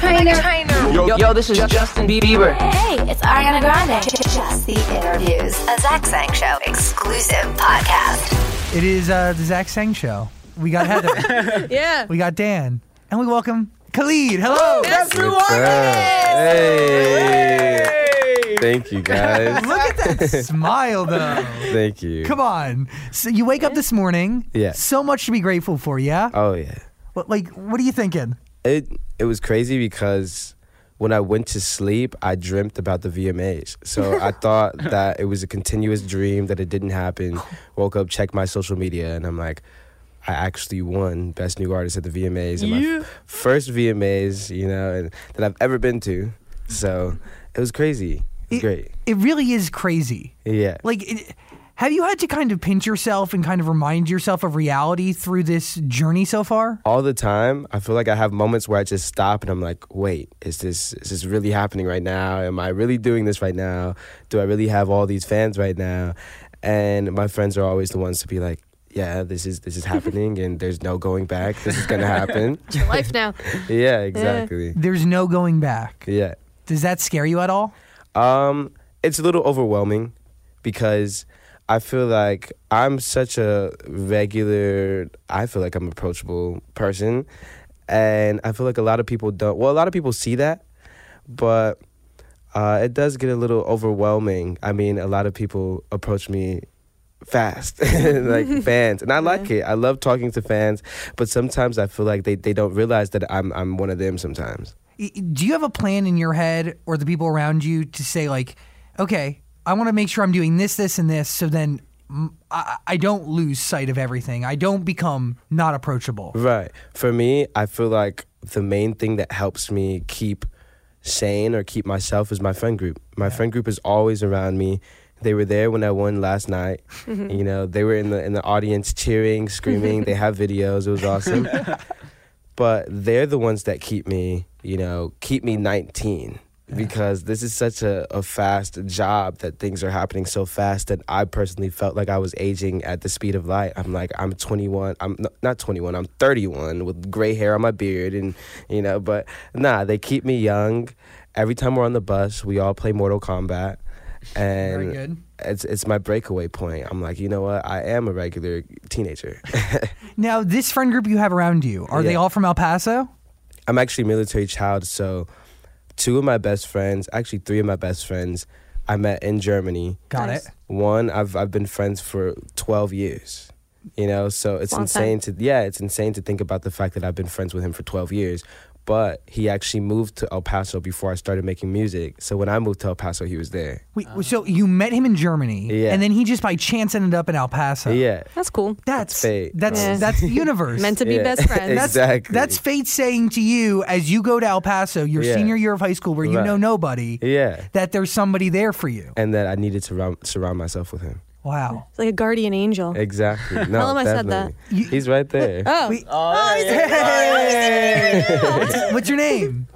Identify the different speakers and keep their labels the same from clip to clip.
Speaker 1: Trainer.
Speaker 2: Yo, yo, this is Justin Bieber.
Speaker 1: Hey, it's Ariana Grande. Just the interviews. A Zach Sang Show exclusive podcast.
Speaker 3: It is uh, the Zach Sang Show. We got Heather.
Speaker 4: Yeah.
Speaker 3: we got Dan. And we welcome Khalid. Hello.
Speaker 4: That's the
Speaker 5: What's
Speaker 4: one.
Speaker 5: Hey. Thank you, guys.
Speaker 3: Look at that smile, though.
Speaker 5: Thank you.
Speaker 3: Come on. So you wake up this morning.
Speaker 5: Yeah.
Speaker 3: So much to be grateful for, yeah?
Speaker 5: Oh yeah.
Speaker 3: What, like, what are you thinking?
Speaker 5: It it was crazy because when I went to sleep, I dreamt about the VMAs. So I thought that it was a continuous dream that it didn't happen. Woke up, checked my social media, and I'm like, I actually won Best New Artist at the VMAs. And my f- first VMAs, you know, and, that I've ever been to. So it was crazy. It was
Speaker 3: It-
Speaker 5: great.
Speaker 3: It really is crazy.
Speaker 5: Yeah.
Speaker 3: Like, it, have you had to kind of pinch yourself and kind of remind yourself of reality through this journey so far?
Speaker 5: all the time. I feel like I have moments where I just stop and I'm like, wait, is this is this really happening right now? Am I really doing this right now? Do I really have all these fans right now? And my friends are always the ones to be like, yeah, this is this is happening and there's no going back. This is gonna happen.
Speaker 4: It's your life now.
Speaker 5: yeah, exactly.
Speaker 3: There's no going back.
Speaker 5: Yeah.
Speaker 3: Does that scare you at all?
Speaker 5: Um, it's a little overwhelming because I feel like I'm such a regular. I feel like I'm an approachable person, and I feel like a lot of people don't. Well, a lot of people see that, but uh, it does get a little overwhelming. I mean, a lot of people approach me fast like fans and i like it i love talking to fans but sometimes i feel like they, they don't realize that i'm i'm one of them sometimes
Speaker 3: Do you have a plan in your head or the people around you to say, like, okay, I want to make sure I'm doing this, this, and this so then I, I don't lose sight of everything? I don't become not approachable.
Speaker 5: Right. For me, I feel like the main thing that helps me keep sane or keep myself is my friend group. My friend group is always around me. They were there when I won last night. you know, they were in the in the audience cheering, screaming. they have videos. It was awesome. but they're the ones that keep me, you know, keep me 19 because this is such a, a fast job that things are happening so fast that I personally felt like I was aging at the speed of light. I'm like, I'm 21. I'm n- not 21. I'm 31 with gray hair on my beard and, you know, but nah, they keep me young. Every time we're on the bus, we all play Mortal Kombat. And
Speaker 3: Very good.
Speaker 5: it's it's my breakaway point. I'm like, you know what? I am a regular teenager.
Speaker 3: Now, this friend group you have around you, are they all from El Paso?
Speaker 5: I'm actually a military child, so two of my best friends, actually three of my best friends, I met in Germany.
Speaker 3: Got
Speaker 4: Nice.
Speaker 3: it.
Speaker 5: One, I've I've been friends for 12 years. You know, so it's
Speaker 4: Long
Speaker 5: insane to yeah, it's insane to think about the fact that I've been friends with him for 12 years. But he actually moved to El Paso before I started making music. So when I moved to El Paso, he was there.
Speaker 3: Wait, so you met him in Germany,
Speaker 5: Yeah.
Speaker 3: and then he just by chance ended up in El Paso.
Speaker 5: Yeah.
Speaker 4: That's cool.
Speaker 3: That's
Speaker 5: fate.
Speaker 3: That's
Speaker 4: Yeah.
Speaker 3: that's the universe.
Speaker 4: Meant to be
Speaker 5: Yeah.
Speaker 4: best friends.
Speaker 3: that's,
Speaker 5: Exactly.
Speaker 3: That's fate saying to you as you go to El Paso, your
Speaker 5: Yeah.
Speaker 3: senior year of high school, where you
Speaker 5: Right.
Speaker 3: know nobody,
Speaker 5: Yeah.
Speaker 3: that there's somebody there for you.
Speaker 5: And that I needed to surround, surround myself with him.
Speaker 3: Wow.
Speaker 4: It's like a guardian angel.
Speaker 5: Exactly. No,
Speaker 4: Tell him I said
Speaker 5: definitely.
Speaker 3: You-
Speaker 5: He's right there.
Speaker 4: Oh.
Speaker 3: Wait, oh, oh,
Speaker 5: Hey!
Speaker 3: what's, what's your name?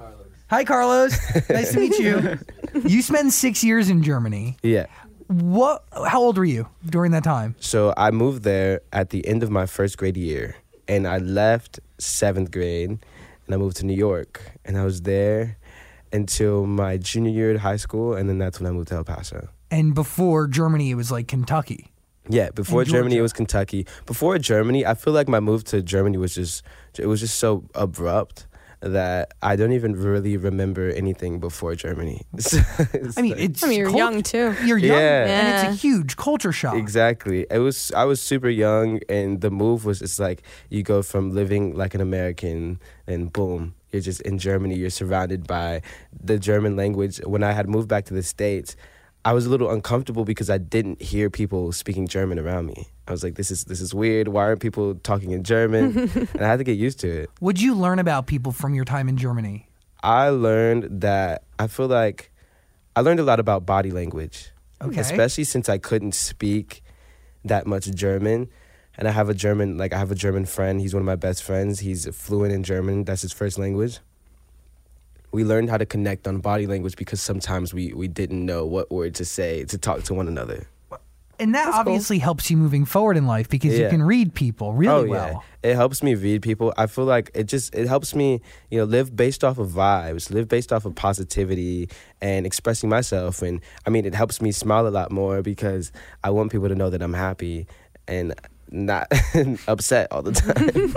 Speaker 3: Hi, Carlos. nice to meet you. You spent six years in Germany.
Speaker 5: Yeah.
Speaker 3: What? How old were you during that time?
Speaker 5: So I moved there at the end of my first grade year, and I left seventh grade, and I moved to New York, and I was there until my junior year at high school, and then that's when I moved to El Paso.
Speaker 3: And before Germany, it was like Kentucky.
Speaker 5: Yeah, before Germany it was Kentucky. Before Germany, I feel like my move to Germany was just it was just so abrupt that I don't even really remember anything before Germany.
Speaker 3: I mean, it's.
Speaker 4: I mean, you're
Speaker 3: cult-
Speaker 4: young too.
Speaker 3: You're young,
Speaker 5: Yeah.
Speaker 3: and it's a huge culture shock.
Speaker 5: Exactly. It was I was super young and the move was just like you go from living like an American and boom, you're just in Germany, you're surrounded by the German language. When I had moved back to the States, I was a little uncomfortable because I didn't hear people speaking German around me. I was like, this is this is weird. Why aren't people talking in German? and I had to get used to it.
Speaker 3: What'd you learn about people from your time in Germany?
Speaker 5: I learned that I feel like I learned a lot about body language.
Speaker 3: Okay.
Speaker 5: Especially since I couldn't speak that much German. And I have a German, like, I have a German friend. He's one of my best friends. He's fluent in German. That's his first language. We learned how to connect on body language because sometimes we, we didn't know what word to say to talk to one another.
Speaker 3: And that
Speaker 4: That's cool.
Speaker 3: obviously helps you moving forward in life because you can read people really
Speaker 5: oh
Speaker 3: well.
Speaker 5: yeah, it helps me read people. I feel like it just it helps me, you know, live based off of vibes, live based off of positivity and expressing myself. And I mean, it helps me smile a lot more because I want people to know that I'm happy and not upset all the time.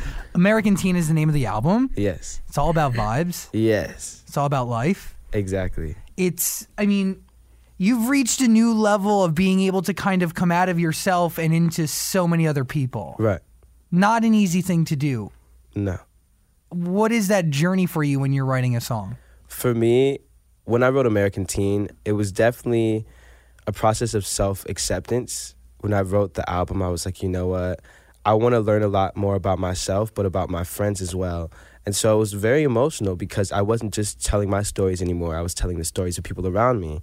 Speaker 3: American Teen is the name of the album.
Speaker 5: yes,
Speaker 3: It's all about vibes.
Speaker 5: yes,
Speaker 3: It's all about life.
Speaker 5: exactly.
Speaker 3: It's, I mean, you've reached a new level of being able to kind of come out of yourself and into so many other people.
Speaker 5: Right.
Speaker 3: Not an easy thing to do.
Speaker 5: No.
Speaker 3: What is that journey for you when you're writing a song?
Speaker 5: For me, when I wrote American Teen, it was definitely a process of self acceptance. When I wrote the album, I was like, you know what? I want to learn a lot more about myself, but about my friends as well. And so it was very emotional because I wasn't just telling my stories anymore. I was telling the stories of people around me.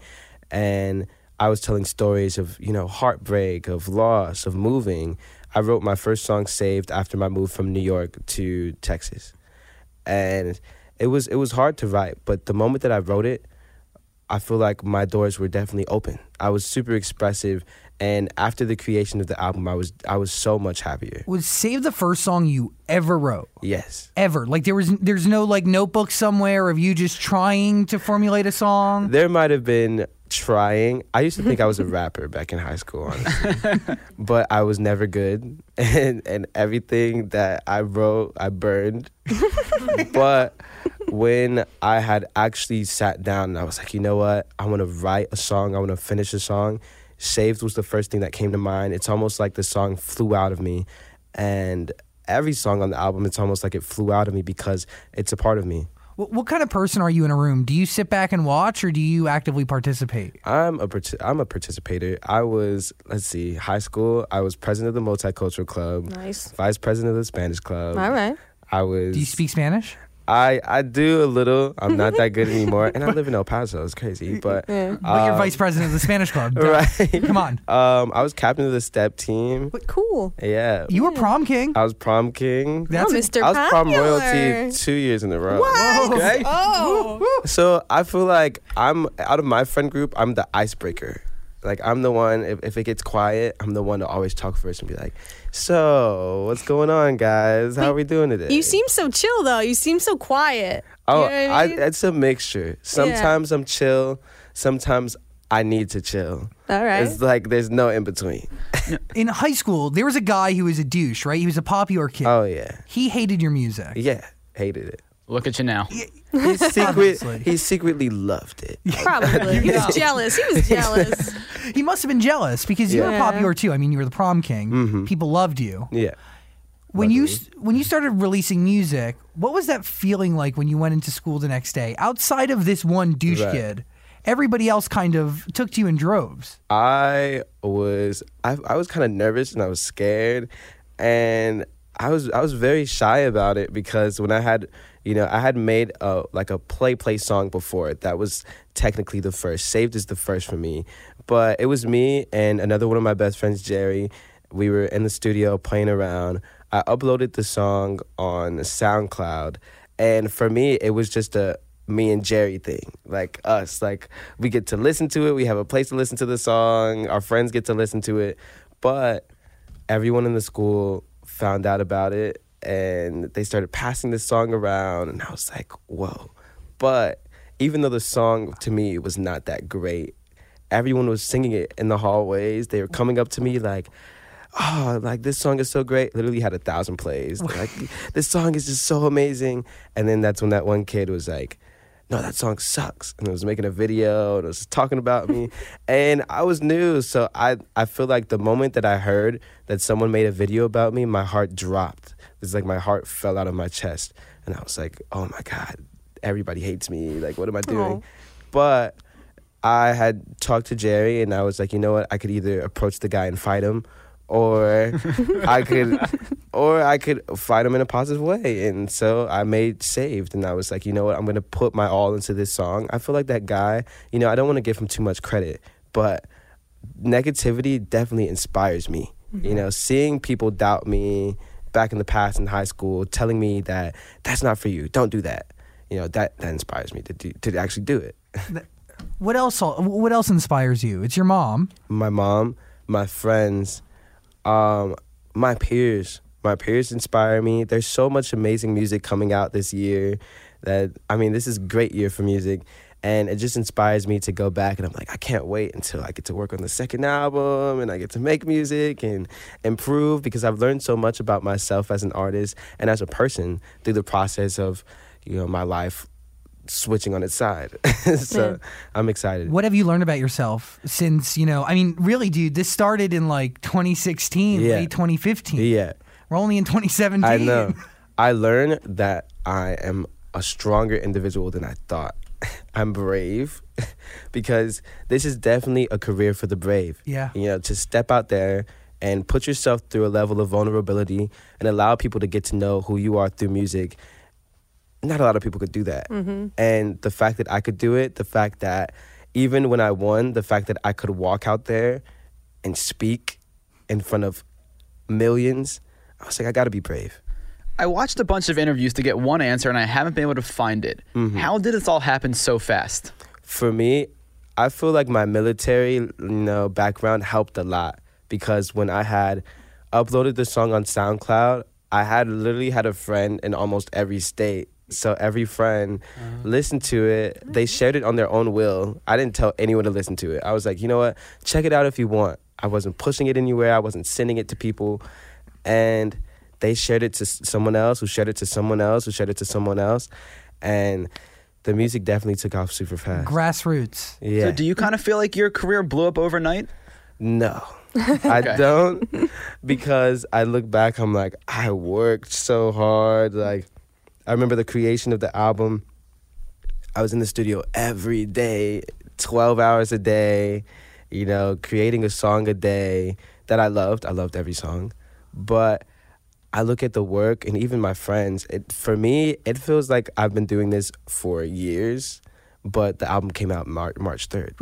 Speaker 5: And I was telling stories of, you know, heartbreak, of loss, of moving. I wrote my first song Saved after my move from New York to Texas. And it was it was hard to write, but the moment that I wrote it, I feel like my doors were definitely open. I was super expressive and after the creation of the album I was I was so much happier.
Speaker 3: Was Save the first song you ever wrote?
Speaker 5: Yes.
Speaker 3: Ever. Like there was there's no like notebook somewhere of you just trying to formulate a song.
Speaker 5: There might have been trying. I used to think I was a rapper back in high school, honestly. but I was never good. And and everything that I wrote, I burned. but when I had actually sat down and I was like, you know what? I want to write a song. I want to finish a song. Saved was the first thing that came to mind. It's almost like the song flew out of me. And every song on the album, it's almost like it flew out of me because it's a part of me.
Speaker 3: What, what kind of person are you in a room? Do you sit back and watch or do you actively participate?
Speaker 5: I'm a parti- I'm a participator. I was let's see, high school. I was president of the multicultural club,
Speaker 4: Nice.
Speaker 5: vice president of the Spanish club.
Speaker 4: All right.
Speaker 5: I was.
Speaker 3: Do you speak Spanish?
Speaker 5: I I do a little. I'm not that good anymore, and I live in El Paso. It's crazy, but
Speaker 4: Yeah.
Speaker 3: But you're
Speaker 5: um,
Speaker 3: vice president of the Spanish club. Duh.
Speaker 5: right.
Speaker 3: Come on.
Speaker 5: Um, I was captain of the step team.
Speaker 4: But cool.
Speaker 5: Yeah,
Speaker 3: You were prom king.
Speaker 5: I was prom king.
Speaker 3: That's
Speaker 4: oh, Mr.
Speaker 5: I was prom
Speaker 4: Popular.
Speaker 5: royalty two years in a row.
Speaker 4: What?
Speaker 5: Okay.
Speaker 4: Oh.
Speaker 5: So I feel like I'm out of my friend group. I'm the icebreaker. Like I'm the one. If, if it gets quiet, I'm the one to always talk first and be like, "So what's going on, guys? How are we doing today?"
Speaker 4: You seem so chill though. You seem so quiet.
Speaker 5: Oh,
Speaker 4: you know I mean?
Speaker 5: it's a mixture. Sometimes I'm chill. Sometimes I need to chill.
Speaker 4: All right.
Speaker 5: It's like there's no in between.
Speaker 3: In high school, there was a guy who was a douche, right? He was a popular kid.
Speaker 5: Oh yeah,
Speaker 3: He hated your music.
Speaker 5: yeah. Hated it.
Speaker 2: Look at you now.
Speaker 5: He secret.
Speaker 3: Obviously.
Speaker 5: he secretly loved it.
Speaker 4: Probably. He was jealous. He was jealous.
Speaker 3: He must have been jealous because you were
Speaker 4: Yeah.
Speaker 3: popular too. I mean, you were the prom king.
Speaker 5: Mm-hmm.
Speaker 3: People loved you.
Speaker 5: Yeah.
Speaker 3: When you s- when you started releasing music, what was that feeling like when you went into school the next day? Outside of this one douche
Speaker 5: Right.
Speaker 3: kid, everybody else kind of took to you in droves.
Speaker 5: I was I, I was kind of nervous and I was scared and I was I was very shy about it because when I had you know I had made a like a play play song before. That was technically the first saved is the first for me. But it was me and another one of my best friends Jerry. We were in the studio playing around. I uploaded the song on SoundCloud. And for me it was just a me and Jerry thing, like us. Like we get to listen to it. We have a place to listen to the song. Our friends get to listen to it, but everyone in the school found out about it and they started passing this song around, and I was like, whoa. But even though the song to me was not that great, everyone was singing it in the hallways. They were coming up to me like. Oh, like this song is so great. Literally had a thousand plays. They're Like this song is just so amazing. And then that's when that one kid was like, no, that song sucks. And it was making a video and it was talking about me. and I was new. So I, I feel like the moment that I heard that someone made a video about me, my heart dropped. It's like my heart fell out of my chest. And I was like, oh my God, everybody hates me. Like, what am I doing?
Speaker 4: Aw.
Speaker 5: But I had talked to Jerry and I was like, you know what? I could either approach the guy and fight him or I could or I could fight him in a positive way. And so I made Saved and I was like, you know what, I'm gonna put my all into this song. I feel like that guy, you know, I don't wanna give him too much credit, but negativity definitely inspires me. You mm-hmm. know, seeing people doubt me back in the past in high school, telling me that that's not for you, don't do that. You know, that, that inspires me to do to actually do it.
Speaker 3: What else? What else inspires you? It's your mom.
Speaker 5: my mom, my friends, um, my peers. My peers inspire me. There's so much amazing music coming out this year that I mean, this is a great year for music. And it just inspires me to go back and I'm like, I can't wait until I get to work on the second album and I get to make music and improve because I've learned so much about myself as an artist and as a person through the process of, you know, my life switching on its side. so
Speaker 4: Yeah.
Speaker 5: I'm excited.
Speaker 3: What have you learned about yourself since you know? I mean, really, dude, this started in like 2016,
Speaker 5: Yeah.
Speaker 3: late 2015.
Speaker 5: Yeah.
Speaker 3: We're only in 2017.
Speaker 5: I know. I learned that I am a stronger individual than I thought. I'm brave because this is definitely a career for the brave.
Speaker 3: Yeah.
Speaker 5: You know, to step out there and put yourself through a level of vulnerability and allow people to get to know who you are through music. Not a lot of people could do that. Mm-hmm. And the fact that I could do it, the fact that even when I won, the fact that I could walk out there and speak in front of millions, I was like, I gotta be brave.
Speaker 6: I watched a bunch of interviews to get one answer and I haven't been able to find it.
Speaker 5: Mm-hmm.
Speaker 6: How did this all happen so fast?
Speaker 5: for me, I feel like my military, you know, background helped a lot because when I had uploaded the song on SoundCloud, I had literally had a friend in almost every state. So every friend listened to it. They shared it on their own will. I didn't tell anyone to listen to it. I was like, you know what? Check it out if you want. I wasn't pushing it anywhere. I wasn't sending it to people. And they shared it to someone else who shared it to someone else who shared it to someone else. And the music definitely took off super fast.
Speaker 3: Grassroots.
Speaker 5: Yeah.
Speaker 6: So do you kind of feel like your career blew up overnight?
Speaker 5: No. I don't because I look back I'm like I worked so hard like I remember the creation of the album I was in the studio every day 12 hours a day you know creating a song a day that I loved I loved every song but I look at the work and even my friends it for me it feels like I've been doing this for years but the album came out Mar- March 3rd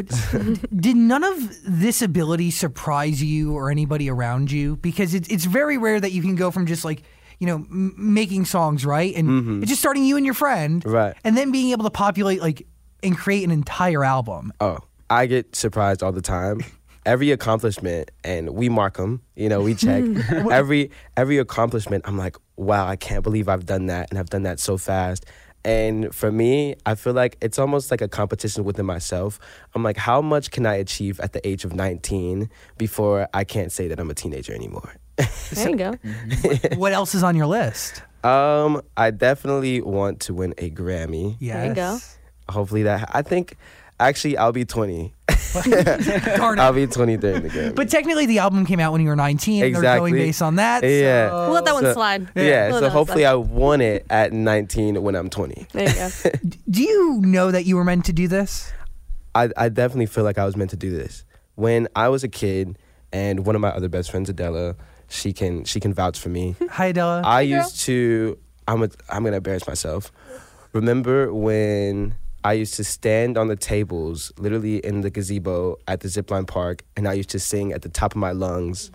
Speaker 3: Did none of this ability surprise you or anybody around you? Because it's it's very rare that you can go from just like you know m- making songs right and it's just starting you and your friend,
Speaker 5: Mm-hmm. Right.
Speaker 3: And then being able to populate like and create an entire album.
Speaker 5: Oh, I get surprised all the time. Every accomplishment, and we mark them. You know, we check every every accomplishment. I'm like, wow, I can't believe I've done that, and I've done that so fast. And for me, I feel like it's almost like a competition within myself. I'm like, how much can I achieve at the age of 19 before I can't say that I'm a teenager anymore?
Speaker 4: There you go.
Speaker 3: what else is on your list?
Speaker 5: Um, I definitely want to win a Grammy.
Speaker 3: Yes.
Speaker 4: There you go.
Speaker 5: Hopefully that. I think actually I'll be 20.
Speaker 3: Darn it.
Speaker 5: I'll be 20 during the game.
Speaker 3: But technically, the album came out when you were 19. and They're going
Speaker 5: Exactly.
Speaker 3: based on that.
Speaker 5: Yeah.
Speaker 3: so-
Speaker 4: We'll let that one
Speaker 5: So-
Speaker 4: slide.
Speaker 5: Yeah,
Speaker 4: We'll let
Speaker 5: so
Speaker 4: one
Speaker 5: hopefully
Speaker 4: slide.
Speaker 5: I won it at 19 when I'm 20.
Speaker 4: There you go.
Speaker 3: Do you know that you were meant to do this?
Speaker 5: I, I definitely feel like I was meant to do this. When I was a kid, and one of my other best friends, Adela, she can she can vouch for me.
Speaker 3: Hi, Adela.
Speaker 5: I used to. I'm a, I'm gonna embarrass myself. Remember when I used to stand on the tables, literally in the gazebo at the zipline park, and I used to sing at the top of my lungs,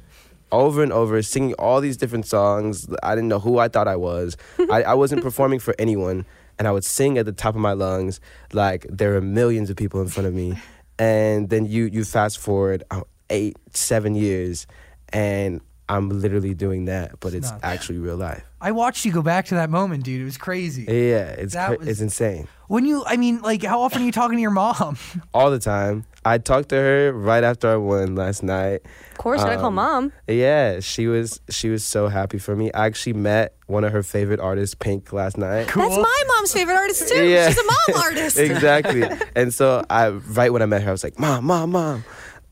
Speaker 5: over and over, singing all these different songs. I didn't know who I thought I was. I, I wasn't performing for anyone, and I would sing at the top of my lungs like there are millions of people in front of me. And then you you fast forward uh, eight seven years, and I'm literally doing that, but it's
Speaker 3: nuts.
Speaker 5: actually real life.
Speaker 3: I watched you go back to that moment, dude. It was crazy.
Speaker 5: Yeah, it's cra-
Speaker 3: was-
Speaker 5: it's insane.
Speaker 3: When you, I mean, like, how often are you talking to your mom?
Speaker 5: All the time. I talked to her right after I won last night.
Speaker 4: Of course, gotta call
Speaker 5: Um,
Speaker 4: mom.
Speaker 5: Yeah, she was she was so happy for me. I actually met one of her favorite artists, Pink, last night.
Speaker 4: That's my mom's favorite artist too.
Speaker 5: Yeah.
Speaker 4: She's a mom artist.
Speaker 5: exactly. And so I right when I met her, I was like, "Mom, mom, mom,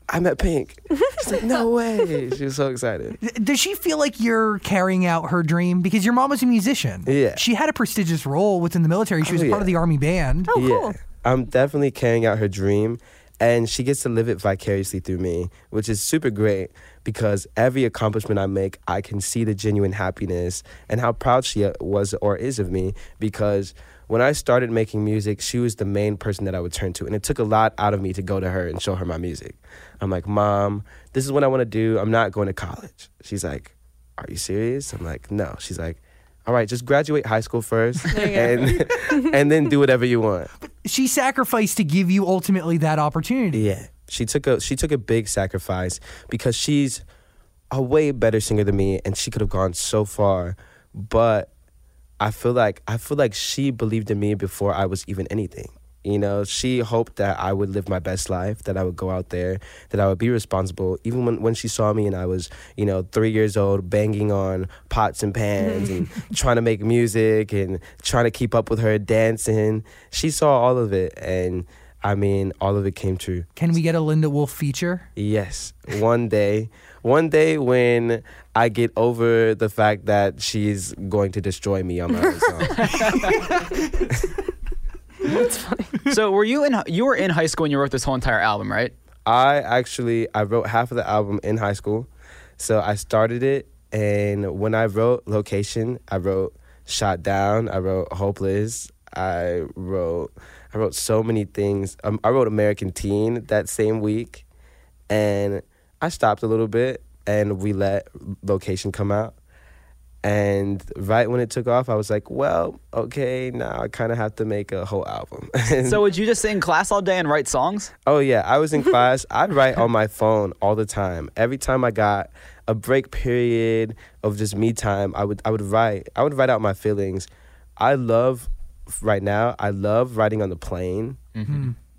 Speaker 5: I met Pink." She's like, "No way!" She was so excited.
Speaker 3: Does she feel like you're carrying out her dream? Because your mom was a musician.
Speaker 5: Yeah.
Speaker 3: She had a prestigious role within the military. She was
Speaker 5: Oh,
Speaker 3: part of the army band.
Speaker 4: Oh, cool.
Speaker 5: Yeah, I'm definitely carrying out her dream, and she gets to live it vicariously through me, which is super great because every accomplishment I make, I can see the genuine happiness and how proud she uh, was or is of me because. When I started making music, she was the main person that I would turn to. And it took a lot out of me to go to her and show her my music. I'm like, Mom, this is what I want to do. I'm not going to college. She's like, Are you serious? I'm like, No. She's like, All right, just graduate high school first and, and then do whatever you want.
Speaker 3: But she sacrificed to give you ultimately that opportunity.
Speaker 5: Yeah, she took a she took a big sacrifice because she's a way better singer than me, and she could have gone so far. But I feel like I feel like she believed in me before I was even anything. You know, she hoped that I would live my best life, that I would go out there, that I would be responsible. Even when, when she saw me and I was, you know, three years old, banging on pots and pans and trying to make music and trying to keep up with her dancing, she saw all of it. And I mean, all of it came true.
Speaker 3: Can we get a Linda Wolfe feature?
Speaker 5: Yes, one day, one day when I get over the fact that she's going to destroy me on my own song.
Speaker 6: so were you in you were in high school when you wrote this whole entire album, right?
Speaker 5: I actually I wrote half of the album in high school, so I started it, and when I wrote Location, I wrote Shot Down, I wrote Hopeless, I wrote I wrote so many things. Um, I wrote American Teen that same week, and I stopped a little bit, and we let Location come out. And right when it took off, I was like, well, okay, now I kind of have to make a whole album.
Speaker 6: So would you just sit in class all day and write songs?
Speaker 5: Oh yeah, I was in class. I'd write on my phone all the time. Every time I got a break period of just me time, I would I would write. I would write out my feelings. I love right now. I love riding on the plane.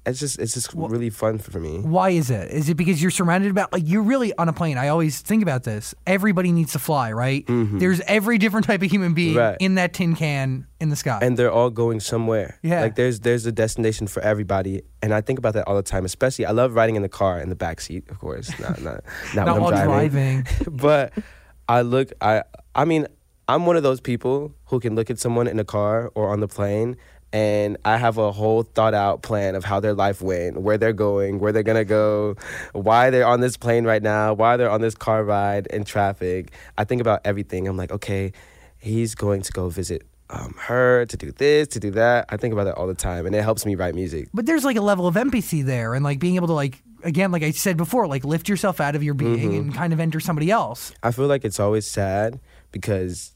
Speaker 5: It's just it's just really fun for me.
Speaker 3: Why is it? Is it because you're surrounded about like you're really on a plane? I always think about this. Everybody needs to fly, right? There's every different type of human being
Speaker 5: Mm-hmm. Right.
Speaker 3: in that tin can in the sky.
Speaker 5: And they're all going somewhere.
Speaker 3: Yeah.
Speaker 5: Like there's there's a destination for everybody, and I think about that all the time. Especially, I love riding in the car in the back seat, of course. Not not not,
Speaker 3: Not
Speaker 5: when I'm driving.
Speaker 3: driving.
Speaker 5: but I look I I mean I'm one of those people who can look at someone in a car or on the plane and I have a whole thought out plan of how their life went, where they're going, where they're gonna go, why they're on this plane right now, why they're on this car ride in traffic. I think about everything. I'm like, okay, he's going to go visit um, her to do this, to do that. I think about that all the time, and it helps me write music.
Speaker 3: but there's like a level of empathy there, and like being able to like again, like I said before, like lift yourself out of your being
Speaker 5: Mm-hmm.
Speaker 3: and kind of enter somebody else.
Speaker 5: I feel like it's always sad because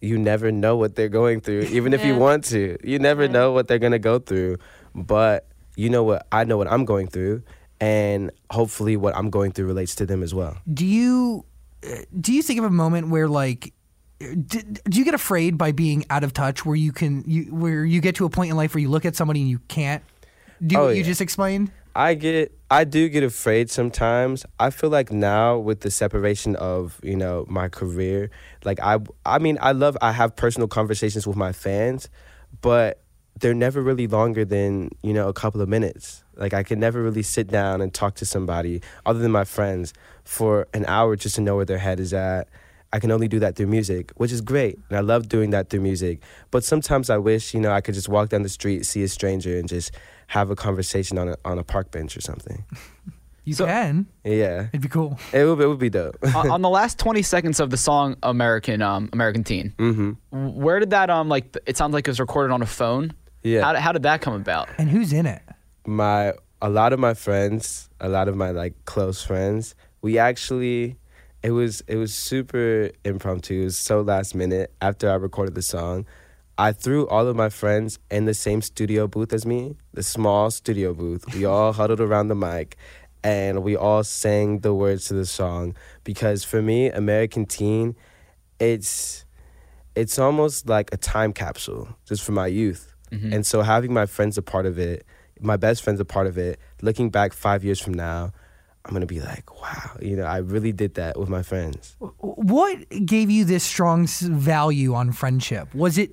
Speaker 5: you never know what they're going through, even if you want to. You never know what they're gonna go through, but you know what? I know what I'm going through, and hopefully, what I'm going through relates to them as well.
Speaker 3: Do you uh, do you think of a moment where like do, do you get afraid by being out of touch where you can you where you get to a point in life where you look at somebody and you can't do
Speaker 5: Oh,
Speaker 3: what you just explained?
Speaker 5: I get I do get afraid sometimes. I feel like now with the separation of, you know, my career, like I I mean, I love I have personal conversations with my fans, but they're never really longer than, you know, a couple of minutes. Like I can never really sit down and talk to somebody other than my friends for an hour just to know where their head is at. I can only do that through music, which is great. And I love doing that through music. But sometimes I wish, you know, I could just walk down the street, see a stranger and just have a conversation on a on a park bench or something.
Speaker 3: You
Speaker 6: So-
Speaker 3: can.
Speaker 5: Yeah,
Speaker 3: It'd be cool.
Speaker 5: it would, it would be dope.
Speaker 6: on, on the last 20 seconds of the song American um, American Teen,
Speaker 5: Mm-hmm.
Speaker 6: where did that um like it sounds like it was recorded on a phone?
Speaker 5: Yeah,
Speaker 6: How, did- how did that come about?
Speaker 3: And who's in it?
Speaker 5: my a lot of my friends, a lot of my like close friends, we actually it was it was super impromptu. It was so last minute after I recorded the song. I threw all of my friends in the same studio booth as me, the small studio booth. We all huddled around the mic and we all sang the words to the song because for me, American Teen, it's it's almost like a time capsule just for my youth. Mm-hmm. And so having my friends a part of it, my best friends a part of it, looking back 5 years from now, I'm to be like, wow, you know, I really did that with my friends.
Speaker 3: What gave you this strong value on friendship? Was it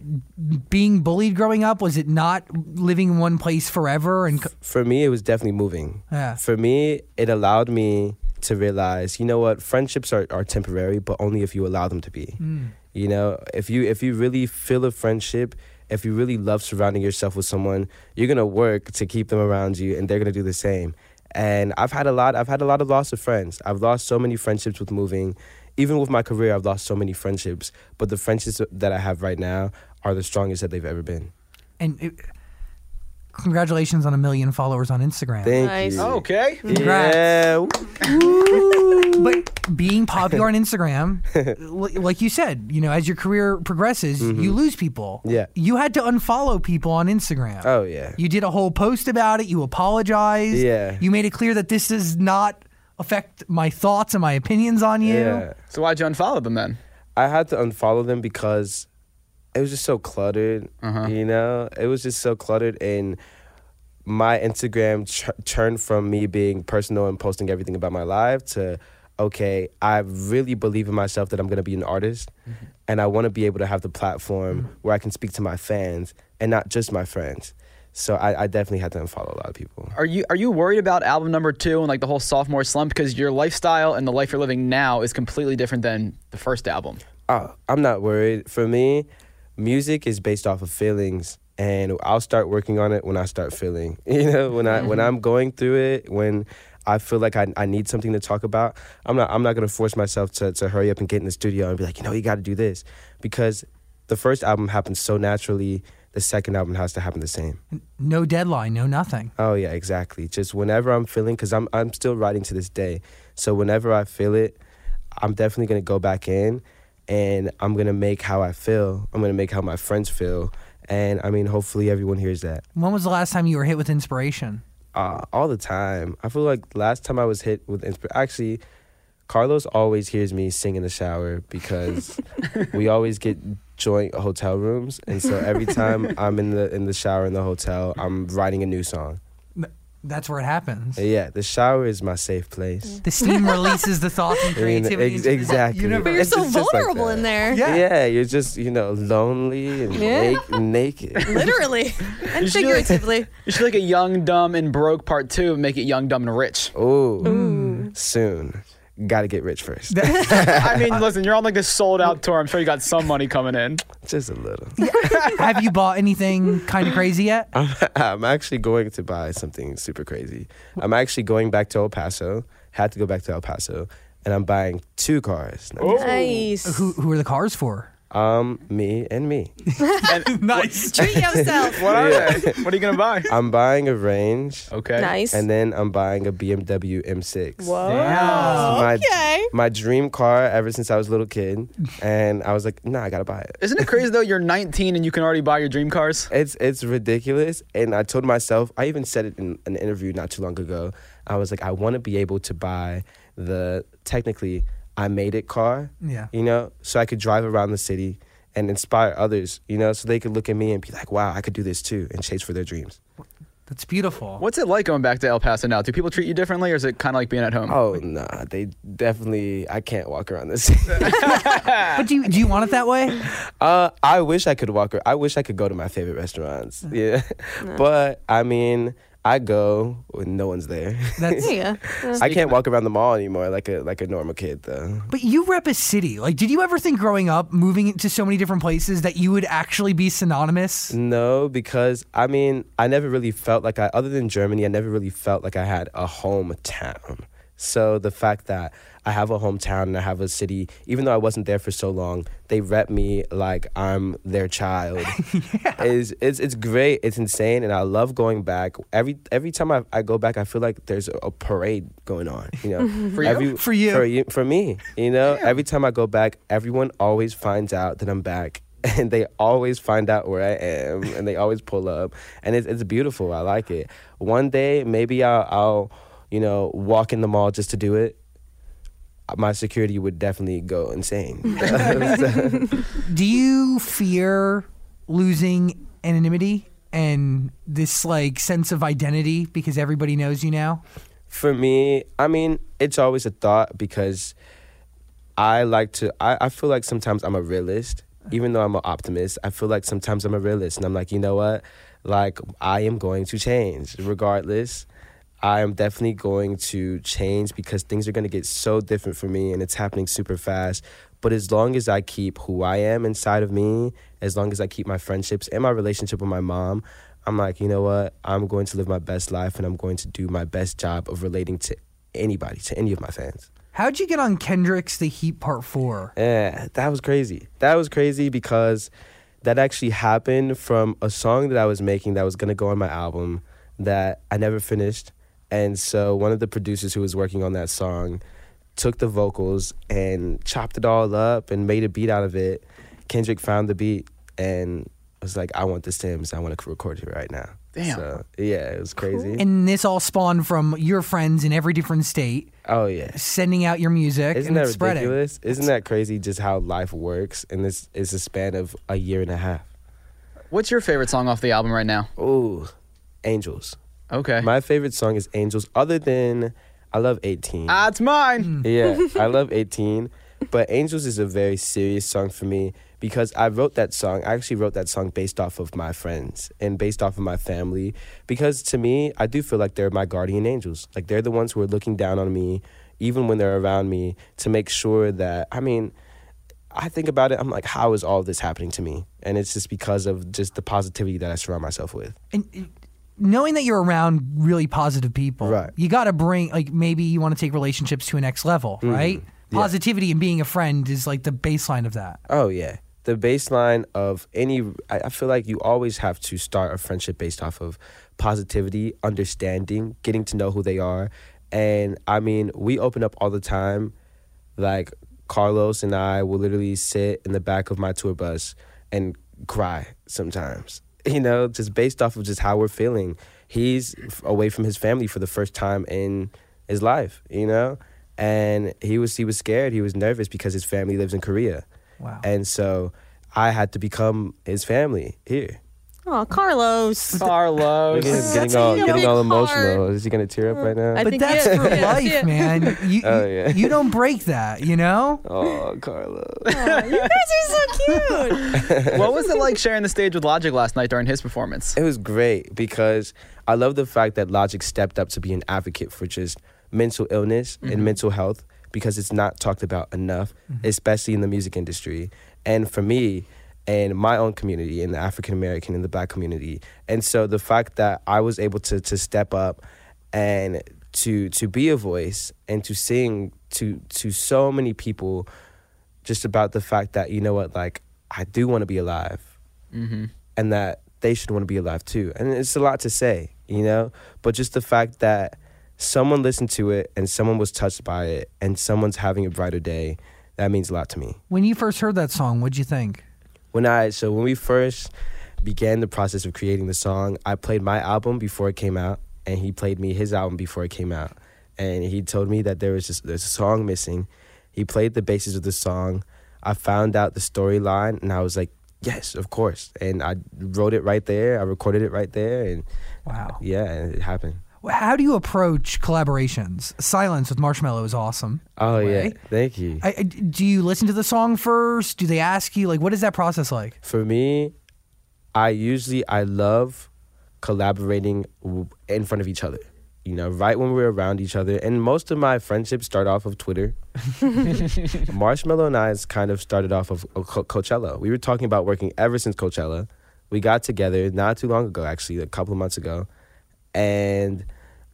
Speaker 3: being bullied growing up? Was it not living in one place forever? And c-
Speaker 5: For me, it was definitely moving.
Speaker 3: Yeah.
Speaker 5: For me, it allowed me to realize, you know what, friendships are, are temporary, but only if you allow them to be. Hmm. You know, if you if you really feel a friendship, if you really love surrounding yourself with someone, you're gonna work to keep them around you, and they're gonna do the same. And I've had a lot. I've had a lot of loss of friends. I've lost so many friendships with moving. Even with my career, I've lost so many friendships. But the friendships that I have right now are the strongest that they've ever been.
Speaker 3: and it, congratulations on a million followers on Instagram.
Speaker 5: Thank
Speaker 4: Nice.
Speaker 5: you.
Speaker 6: Okay.
Speaker 3: Congrats.
Speaker 5: Yeah.
Speaker 3: but being popular on Instagram, li- like you said, you know, as your career progresses, you lose people.
Speaker 5: Mm-hmm. Yeah.
Speaker 3: You had to unfollow people on Instagram.
Speaker 5: Oh yeah.
Speaker 3: You did a whole post about it. You apologized.
Speaker 5: Yeah.
Speaker 3: You made it clear that this does not affect my thoughts and my opinions on you.
Speaker 5: Yeah.
Speaker 6: So why'd you unfollow them then?
Speaker 5: I had to unfollow them because it was just so cluttered. Uh-huh. You know, it was just so cluttered, and my Instagram ch- turned from me being personal and posting everything about my life to, okay, I really believe in myself that I'm gonna be an artist, mm-hmm. and I want to be able to have the platform mm-hmm. where I can speak to my fans and not just my friends. So I, I definitely had to unfollow a lot of people.
Speaker 6: Are you are you worried about album number two and like the whole sophomore slump because your lifestyle and the life you're living now is completely different than the first album?
Speaker 5: Oh, I'm not worried. For me, music is based off of feelings, and I'll start working on it when I start feeling. You know, when I when mm-hmm. I'm going through it, when I feel like I, I need something to talk about, I'm not I'm not gonna force myself to to hurry up and get in the studio and be like, you know, you got to do this, because the first album happened so naturally. The second album has to happen the same.
Speaker 3: No deadline, no nothing.
Speaker 5: Oh yeah, exactly. Just whenever I'm feeling, because I'm I'm still writing to this day. So whenever I feel it, I'm definitely gonna go back in, and I'm gonna make how I feel. I'm gonna make how my friends feel, and I mean, hopefully everyone hears that.
Speaker 3: When was the last time you were hit with inspiration?
Speaker 5: Uh, all the time. I feel like last time I was hit with inspiration. Actually, Carlos always hears me sing in the shower because we always get joint hotel rooms, and so every time I'm in the in the shower in the hotel, I'm writing a new song.
Speaker 3: That's where it happens.
Speaker 5: Yeah, the shower is my safe place.
Speaker 3: The steam releases the thoughts and
Speaker 5: You know,
Speaker 3: creativity.
Speaker 5: ex-
Speaker 3: into the
Speaker 5: exactly.
Speaker 3: universe.
Speaker 4: But you're so
Speaker 5: just- just like
Speaker 4: vulnerable in there.
Speaker 3: Yeah.
Speaker 5: Yeah. you're just you know lonely and
Speaker 4: Yeah.
Speaker 5: na- naked.
Speaker 4: Literally and
Speaker 6: You should do
Speaker 4: figuratively.
Speaker 6: You should like a Young, Dumb, and Broke Part Two make it Young, Dumb, and Rich.
Speaker 5: Ooh, soon. Got to get rich first.
Speaker 6: I mean, listen, you're on like this sold out tour. I'm sure you got some money coming in.
Speaker 5: just a little.
Speaker 3: Have you bought anything kind of crazy yet?
Speaker 5: I'm actually going to buy something super crazy. I'm actually going back to El Paso. Had to go back to El Paso, and I'm buying two cars.
Speaker 4: Nice.
Speaker 3: Who who are the cars for?
Speaker 5: Um, me and me.
Speaker 3: nice.
Speaker 4: Treat yourself.
Speaker 6: What are they? What are you gonna buy?
Speaker 5: I'm buying a Range,
Speaker 6: Okay.
Speaker 4: Nice.
Speaker 5: and then I'm buying a BMW M6.
Speaker 4: Whoa.
Speaker 5: my,
Speaker 4: Okay.
Speaker 5: my dream car ever since I was a little kid, and I was like, nah, I gotta buy it.
Speaker 6: Isn't it crazy though? You're 19 and you can already buy your dream cars.
Speaker 5: It's it's ridiculous, and I told myself. I even said it in an interview not too long ago. I was like, I want to be able to buy the technically I made it car.
Speaker 3: Yeah.
Speaker 5: You know, so I could drive around the city and inspire others. You know, so they could look at me and be like, wow, I could do this too, and chase for their dreams.
Speaker 3: That's beautiful.
Speaker 6: What's it like going back to El Paso now? Do people treat you differently, or is it kind of like being at home?
Speaker 5: Oh nah, they definitely. I can't walk around the city.
Speaker 3: But do you, do you want it that way?
Speaker 5: Uh, I wish I could walk. ar- I wish I could go to my favorite restaurants. Yeah, but I mean, I go when no one's there.
Speaker 3: That's
Speaker 4: There you.
Speaker 5: I can't walk around the mall anymore like a like a normal kid though.
Speaker 3: But you rep a city. Like, did you ever think growing up, moving to so many different places, that you would actually be synonymous?
Speaker 5: No, because I mean, I never really felt like I, other than Germany, I never really felt like I had a hometown. So the fact that I have a hometown and I have a city, even though I wasn't there for so long, they rep me like I'm their child. is it's it's great. It's insane, and I love going back. Every every time I, I go back, I feel like there's a, a parade going on. You know,
Speaker 6: For you?
Speaker 5: Every-
Speaker 3: For you.
Speaker 5: for you, for me. You know, every time I go back, everyone always finds out that I'm back. And they always find out where I am, and they always pull up, and it's it's beautiful. I like it. One day, maybe I'll, I'll, you know, walk in the mall just to do it. My security would definitely go insane.
Speaker 3: Do you fear losing anonymity and this like sense of identity because everybody knows you now?
Speaker 5: For me, I mean, it's always a thought because I like to, I, I feel like sometimes I'm a realist. Even though I'm an optimist, I feel like sometimes I'm a realist. And I'm like, you know what? Like, I am going to change regardless. I am definitely going to change because things are going to get so different for me and it's happening super fast. But as long as I keep who I am inside of me, as long as I keep my friendships and my relationship with my mom, I'm like, you know what? I'm going to live my best life and I'm going to do my best job of relating to anybody, to any of my fans.
Speaker 3: How'd you get on Kendrick's The Heart Part 4?
Speaker 5: Yeah, that was crazy. That was crazy because that actually happened from a song that I was making that was gonna go on my album that I never finished. And so one of the producers who was working on that song took the vocals and chopped it all up and made a beat out of it. Kendrick found the beat and was like, I want the stems. I want to record it right now.
Speaker 6: Damn.
Speaker 5: So, yeah, it was crazy.
Speaker 3: And this all spawned from your friends in every different state
Speaker 5: oh, yeah.
Speaker 3: sending out your music
Speaker 5: Isn't
Speaker 3: and
Speaker 5: that
Speaker 3: it's spreading.
Speaker 5: ridiculous? Isn't that crazy just how life works? And this is a span of a year and a half.
Speaker 6: What's your favorite song off the album right now?
Speaker 5: Ooh, Angels.
Speaker 6: Okay.
Speaker 5: My favorite song is Angels, other than I love 18.
Speaker 6: Ah, it's mine.
Speaker 5: yeah, I love 18. But Angels is a very serious song for me because I wrote that song. I actually wrote that song based off of my friends and based off of my family. Because to me, I do feel like they're my guardian angels. Like they're the ones who are looking down on me, even when they're around me, to make sure that, I mean, I think about it, I'm like, how is all this happening to me? And it's just because of just the positivity that I surround myself with.
Speaker 3: and knowing that you're around really positive people,
Speaker 5: Right.
Speaker 3: you got to bring like maybe you want to take relationships to a next level, right?
Speaker 5: Mm-hmm. Yeah.
Speaker 3: Positivity and being a friend is like the baseline of that.
Speaker 5: Oh yeah, the baseline of any. I, I feel like you always have to start a friendship based off of positivity, understanding, getting to know who they are, and I mean, we open up all the time. Like Carlos and I will literally sit in the back of my tour bus and cry sometimes. You know, just based off of just how we're feeling. He's away from his family for the first time in his life. You know, and he was he was scared. He was nervous because his family lives in Korea.
Speaker 3: Wow.
Speaker 5: And so I had to become his family here.
Speaker 4: Oh, Carlos.
Speaker 6: Carlos.
Speaker 5: Look at him
Speaker 4: That's
Speaker 5: getting all
Speaker 4: a
Speaker 5: getting
Speaker 4: big
Speaker 5: all
Speaker 4: heart.
Speaker 5: emotional. Is he gonna tear up right now?
Speaker 4: I
Speaker 3: but
Speaker 4: think
Speaker 3: that's
Speaker 4: he is.
Speaker 3: for
Speaker 4: Yeah,
Speaker 3: life,
Speaker 4: yeah.
Speaker 3: man. You,
Speaker 5: Oh,
Speaker 3: you-
Speaker 5: yeah.
Speaker 3: you don't break that, you know?
Speaker 5: oh, Carlos.
Speaker 4: Aw, you guys are so cute.
Speaker 6: what was it like sharing the stage with Logic last night during his performance?
Speaker 5: It was great because I love the fact that Logic stepped up to be an advocate for just mental illness and mm-hmm. mental health because it's not talked about enough, mm-hmm. especially in the music industry. And for me, and my own community, in the African American and the Black community, and so the fact that I was able to to step up and to to be a voice and to sing to to so many people, just about the fact that you know what, like I do want to be alive
Speaker 6: Mm-hmm.
Speaker 5: and that they should want to be alive too. And it's a lot to say, you know, but just the fact that someone listened to it and someone was touched by it and someone's having a brighter day, that means a lot to me.
Speaker 3: When you first heard that song, what'd you think?
Speaker 5: When I so when we first began the process of creating the song, I played my album before it came out and he played me his album before it came out. And he told me that there was just there's a song missing. He played the basis of the song. I found out the storyline and I was like, Yes, of course. And I wrote it right there. I recorded it right there and
Speaker 3: Wow.
Speaker 5: yeah, it happened.
Speaker 3: How do you approach collaborations? Silence with Marshmello is awesome.
Speaker 5: Oh yeah, thank you.
Speaker 3: I, I- do you listen to the song first? Do they ask you like what is that process like?
Speaker 5: For me, I usually I love collaborating in front of each other. You know, right when we're around each other, and most of my friendships start off of Twitter. Marshmello and I kind of started off of Co- Coachella. We were talking about working ever since Coachella. We got together not too long ago, actually, a couple of months ago, and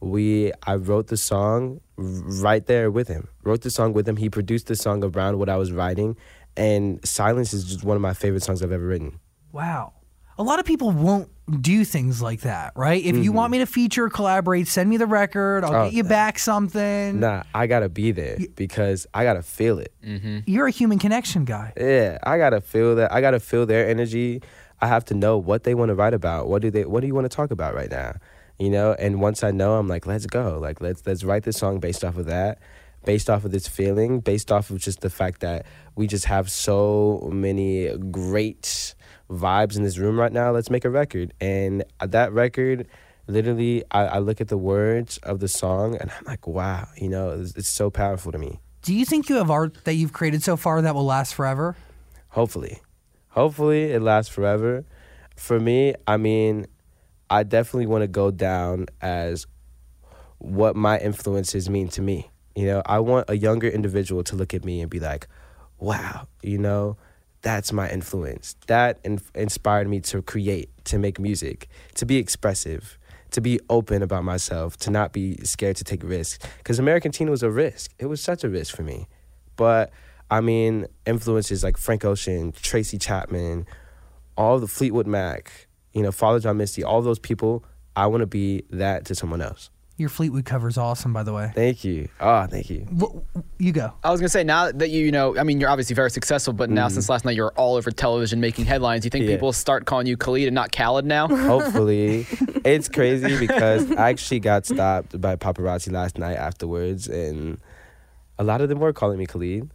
Speaker 5: we I wrote the song right there with him. Wrote the song with him. He produced the song around what I was writing, and Silence is just one of my favorite songs I've ever written.
Speaker 3: Wow. A lot of people won't do things like that, right? If you want me to feature, collaborate, send me the record. I'll
Speaker 5: Mm-hmm. Oh,
Speaker 3: get you back something.
Speaker 5: Nah, I gotta be there because I gotta feel it.
Speaker 3: You're a human connection guy.
Speaker 5: Yeah, I gotta feel that. I gotta feel their energy. I have to know what they want to write about. What do they? What do you want to talk about right now? You know. And once I know, I'm like, let's go. Like let's let's write this song based off of that, based off of this feeling, based off of just the fact that we just have so many great vibes in this room right now. Let's make a record. And that record, literally, I, I look at the words of the song and I'm like, wow. You know, it's, it's so powerful to me.
Speaker 3: Do you think you have art that you've created so far that will last forever?
Speaker 5: Hopefully. Hopefully it lasts forever. For me, I mean, I definitely want to go down as what my influences mean to me. You know, I want a younger individual to look at me and be like, wow, you know, that's my influence. That in- inspired me to create, to make music, to be expressive, to be open about myself, to not be scared to take risks. Because American Teen was a risk. It was such a risk for me. But I mean, influences like Frank Ocean, Tracy Chapman, all the Fleetwood Mac, you know, Father John Misty, all those people. I want to be that to someone else.
Speaker 3: Your Fleetwood cover is awesome, by the way.
Speaker 5: Thank you. Oh, thank you.
Speaker 3: Wh- You go.
Speaker 6: I was gonna say now that you, you know, I mean, you're obviously very successful, but now since last night you're all over television making headlines. You think
Speaker 5: Mm. Yeah.
Speaker 6: people start calling you Khalid and not Khaled now?
Speaker 5: Hopefully, it's crazy because I actually got stopped by paparazzi last night afterwards, and a lot of them were calling me Khalid,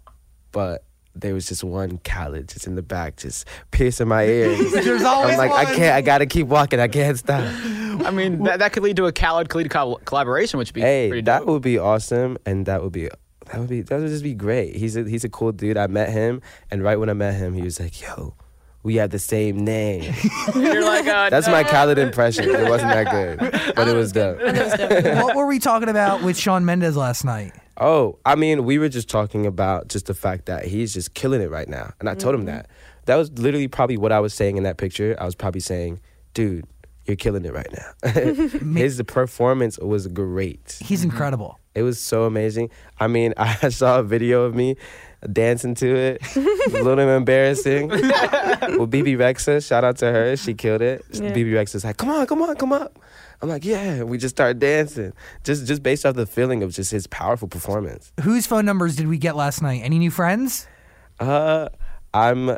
Speaker 5: but there was just one Khaled just in the back, just piercing my ears.
Speaker 3: There's always
Speaker 5: I'm like, I can't. I gotta keep walking. I can't stop.
Speaker 6: I mean, that, that could lead to a Khaled Khalid col- collaboration, which would be
Speaker 5: Hey,
Speaker 6: pretty
Speaker 5: that
Speaker 6: dope.
Speaker 5: would be awesome, and that would be that would be that would just be great. He's a he's a cool dude. I met him, and right when I met him, he was like, "Yo, we have the same name."
Speaker 6: You're like, uh,
Speaker 5: That's my Khaled impression. It wasn't that good, but it was dope.
Speaker 3: what were we talking about with Shawn Mendes last night?
Speaker 5: Oh, I mean, we were just talking about just the fact that he's just killing it right now. And I told him mm-hmm. that. That was literally probably what I was saying in that picture. I was probably saying, dude, you're killing it right now. His performance was great.
Speaker 3: He's mm-hmm. incredible.
Speaker 5: It was so amazing. I mean, I saw a video of me dancing to it. It a little embarrassing. With Bebe Rexha, shout out to her. She killed it.
Speaker 4: Yeah.
Speaker 5: Bebe Rexha like, come on, come on, come up. I'm like, yeah. We just started dancing. Just just based off the feeling of just his powerful performance.
Speaker 3: Whose phone numbers did we get last night? Any new friends?
Speaker 5: Uh, I'm.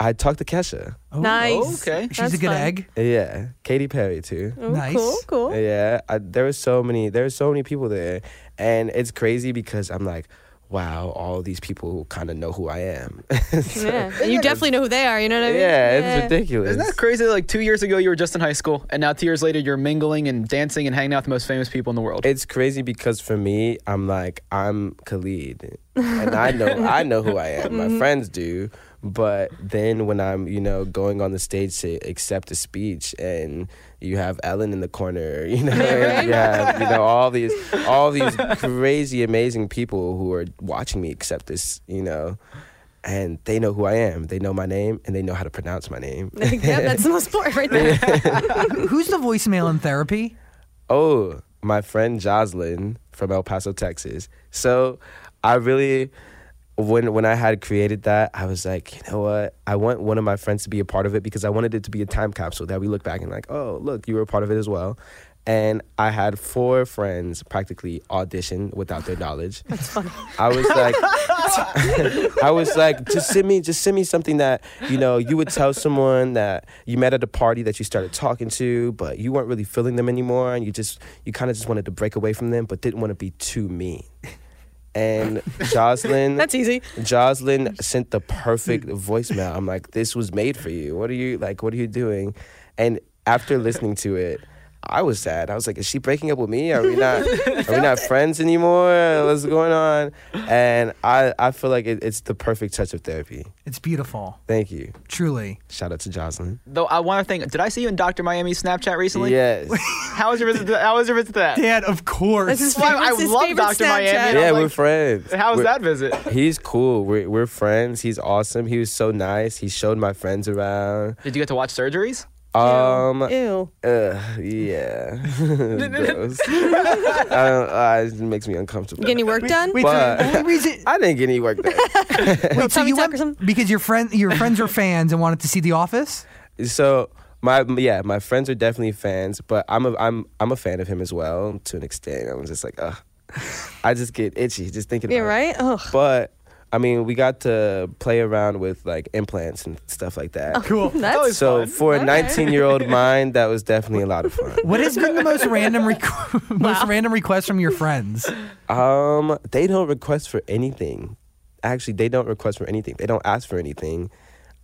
Speaker 5: I talked to Kesha.
Speaker 3: Oh,
Speaker 4: Nice.
Speaker 6: okay.
Speaker 3: She's
Speaker 4: That's
Speaker 3: a good
Speaker 4: fun.
Speaker 3: egg.
Speaker 5: Yeah, Katy Perry too.
Speaker 4: Oh,
Speaker 3: Nice.
Speaker 4: Cool, cool.
Speaker 5: Yeah, I, there was so many. There were so many people there, and it's crazy because I'm like, wow, all these people kind of know who I am.
Speaker 4: Yeah. And you definitely know who they are, you know what I mean?
Speaker 5: yeah, it's ridiculous.
Speaker 6: Isn't that crazy? Like two years ago, you were just in high school, and now two years later, you're mingling and dancing and hanging out with the most famous people in the world.
Speaker 5: It's crazy because for me, I'm like I'm Khalid, and I know I know who I am. My mm-hmm. friends do, but then when I'm you know going on the stage to accept a speech, and you have Ellen in the corner, you know, and you have you know all these all these crazy amazing people who are watching me accept this, you know. And they know who I am. They know my name, and they know how to pronounce my name.
Speaker 4: yeah, that's the most important right there.
Speaker 3: Who's the voicemail in therapy?
Speaker 5: Oh, my friend Jocelyn from El Paso, Texas. So I really when when I had created that, I was like, you know what? I want one of my friends to be a part of it because I wanted it to be a time capsule that we look back and like, oh, look, you were a part of it as well. And I had four friends practically audition without their knowledge.
Speaker 4: That's funny.
Speaker 5: I was like, I was like, just send me, just send me something that you know you would tell someone that you met at a party that you started talking to, but you weren't really feeling them anymore, and you just, you kind of just wanted to break away from them, but didn't want to be too mean. And Jocelyn,
Speaker 4: That's easy.
Speaker 5: Jocelyn sent the perfect voicemail. I'm like, this was made for you. What are you like? What are you doing? And after listening to it, I was sad. I was like, is she breaking up with me? Are we not? Are we not friends anymore? What's going on? And I, I feel like it, it's the perfect touch of therapy.
Speaker 3: It's beautiful.
Speaker 5: Thank you.
Speaker 3: Truly.
Speaker 5: Shout out to Jocelyn.
Speaker 6: Though I want to think, did I see you in Dr. Miami's Snapchat recently?
Speaker 5: Yes.
Speaker 6: How was your visit? To, how was your visit to that?
Speaker 3: Dad, of course.
Speaker 4: That's his
Speaker 6: Well,
Speaker 4: favorite,
Speaker 6: I
Speaker 4: his
Speaker 6: love
Speaker 4: favorite
Speaker 6: Dr. Miami.
Speaker 5: Yeah,
Speaker 6: like-
Speaker 5: we're friends.
Speaker 6: How was
Speaker 5: We're-
Speaker 6: that visit?
Speaker 5: He's cool. We're, we're friends. He's awesome. He was so nice. He showed my friends around.
Speaker 6: Did you get to watch surgeries?
Speaker 5: Um,
Speaker 4: Ew.
Speaker 5: Uh, yeah. Gross. I don't, uh, it makes me uncomfortable.
Speaker 4: Get any work done?
Speaker 3: Wait,
Speaker 5: But-
Speaker 3: so the only reason,
Speaker 5: I didn't get any work done.
Speaker 3: wait, so
Speaker 4: tummy
Speaker 3: you
Speaker 4: tuck
Speaker 3: went
Speaker 4: or something?
Speaker 3: because your friend, your friends are fans and wanted to see The Office.
Speaker 5: so my yeah, my friends are definitely fans, but I'm a I'm I'm a fan of him as well to an extent. I'm just like, ugh. I just get itchy just thinking
Speaker 4: Yeah,
Speaker 5: about it.
Speaker 4: right? Ugh.
Speaker 5: But I mean, we got to play around with like implants and stuff like that.
Speaker 3: Cool.
Speaker 4: That's
Speaker 5: So for a 19 year old mind, that was definitely a lot of fun.
Speaker 3: What has been the most random requ- most random request from your friends?
Speaker 5: Um, they don't request for anything. Actually, they don't request for anything. They don't ask for anything.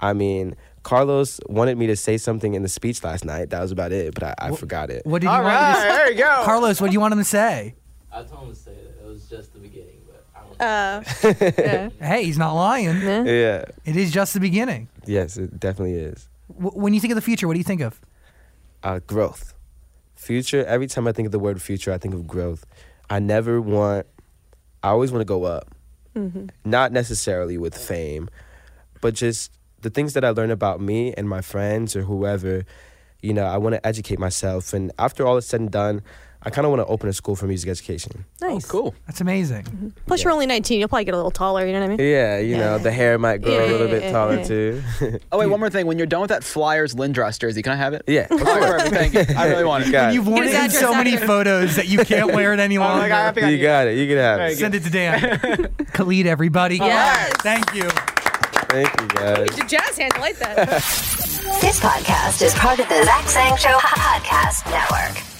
Speaker 5: I mean, Carlos wanted me to say something in the speech last night. That was about it, but I, I forgot it.
Speaker 3: What did
Speaker 6: All
Speaker 3: you want?
Speaker 6: right, there you go.
Speaker 3: Carlos, what do you want him to say?
Speaker 2: I told him to say that it was just the beginning, but I don't.
Speaker 4: Uh, yeah.
Speaker 3: Hey, he's not lying.
Speaker 5: Yeah.
Speaker 3: It is just the beginning.
Speaker 5: Yes, it definitely is.
Speaker 3: W- when you think of the future, what do you think of?
Speaker 5: Uh, growth. Future. Every time I think of the word future, I think of growth. I never want. I always want to go up. Not necessarily with fame, but just the things that I learn about me and my friends or whoever. You know, I want to educate myself, and after all is said and done, I kind of want to open a school for music education.
Speaker 4: Oh, nice.
Speaker 6: Cool.
Speaker 3: That's amazing. Mm-hmm.
Speaker 4: Plus, you're only 19. You'll probably get a little taller. You know what I mean?
Speaker 5: Yeah, you know, the hair might grow
Speaker 4: Yeah,
Speaker 5: a little
Speaker 4: yeah,
Speaker 5: bit
Speaker 4: yeah,
Speaker 5: taller
Speaker 4: yeah.
Speaker 5: too.
Speaker 6: Oh wait, one more thing. When you're done with that Flyers Lindros jersey, can I have it?
Speaker 5: yeah.
Speaker 6: All right, perfect. Thank you. I really want it.
Speaker 5: You
Speaker 3: you've worn it in so many photos that you can't wear it any
Speaker 6: Oh. God, I I
Speaker 5: You got it. You can have it.
Speaker 3: Send it to Dan. Khalid, everybody.
Speaker 4: Yes.
Speaker 3: Thank you.
Speaker 5: Thank you guys.
Speaker 4: Jazz hands, I like that.
Speaker 1: This podcast is part of the Zach Sang Show Podcast Network.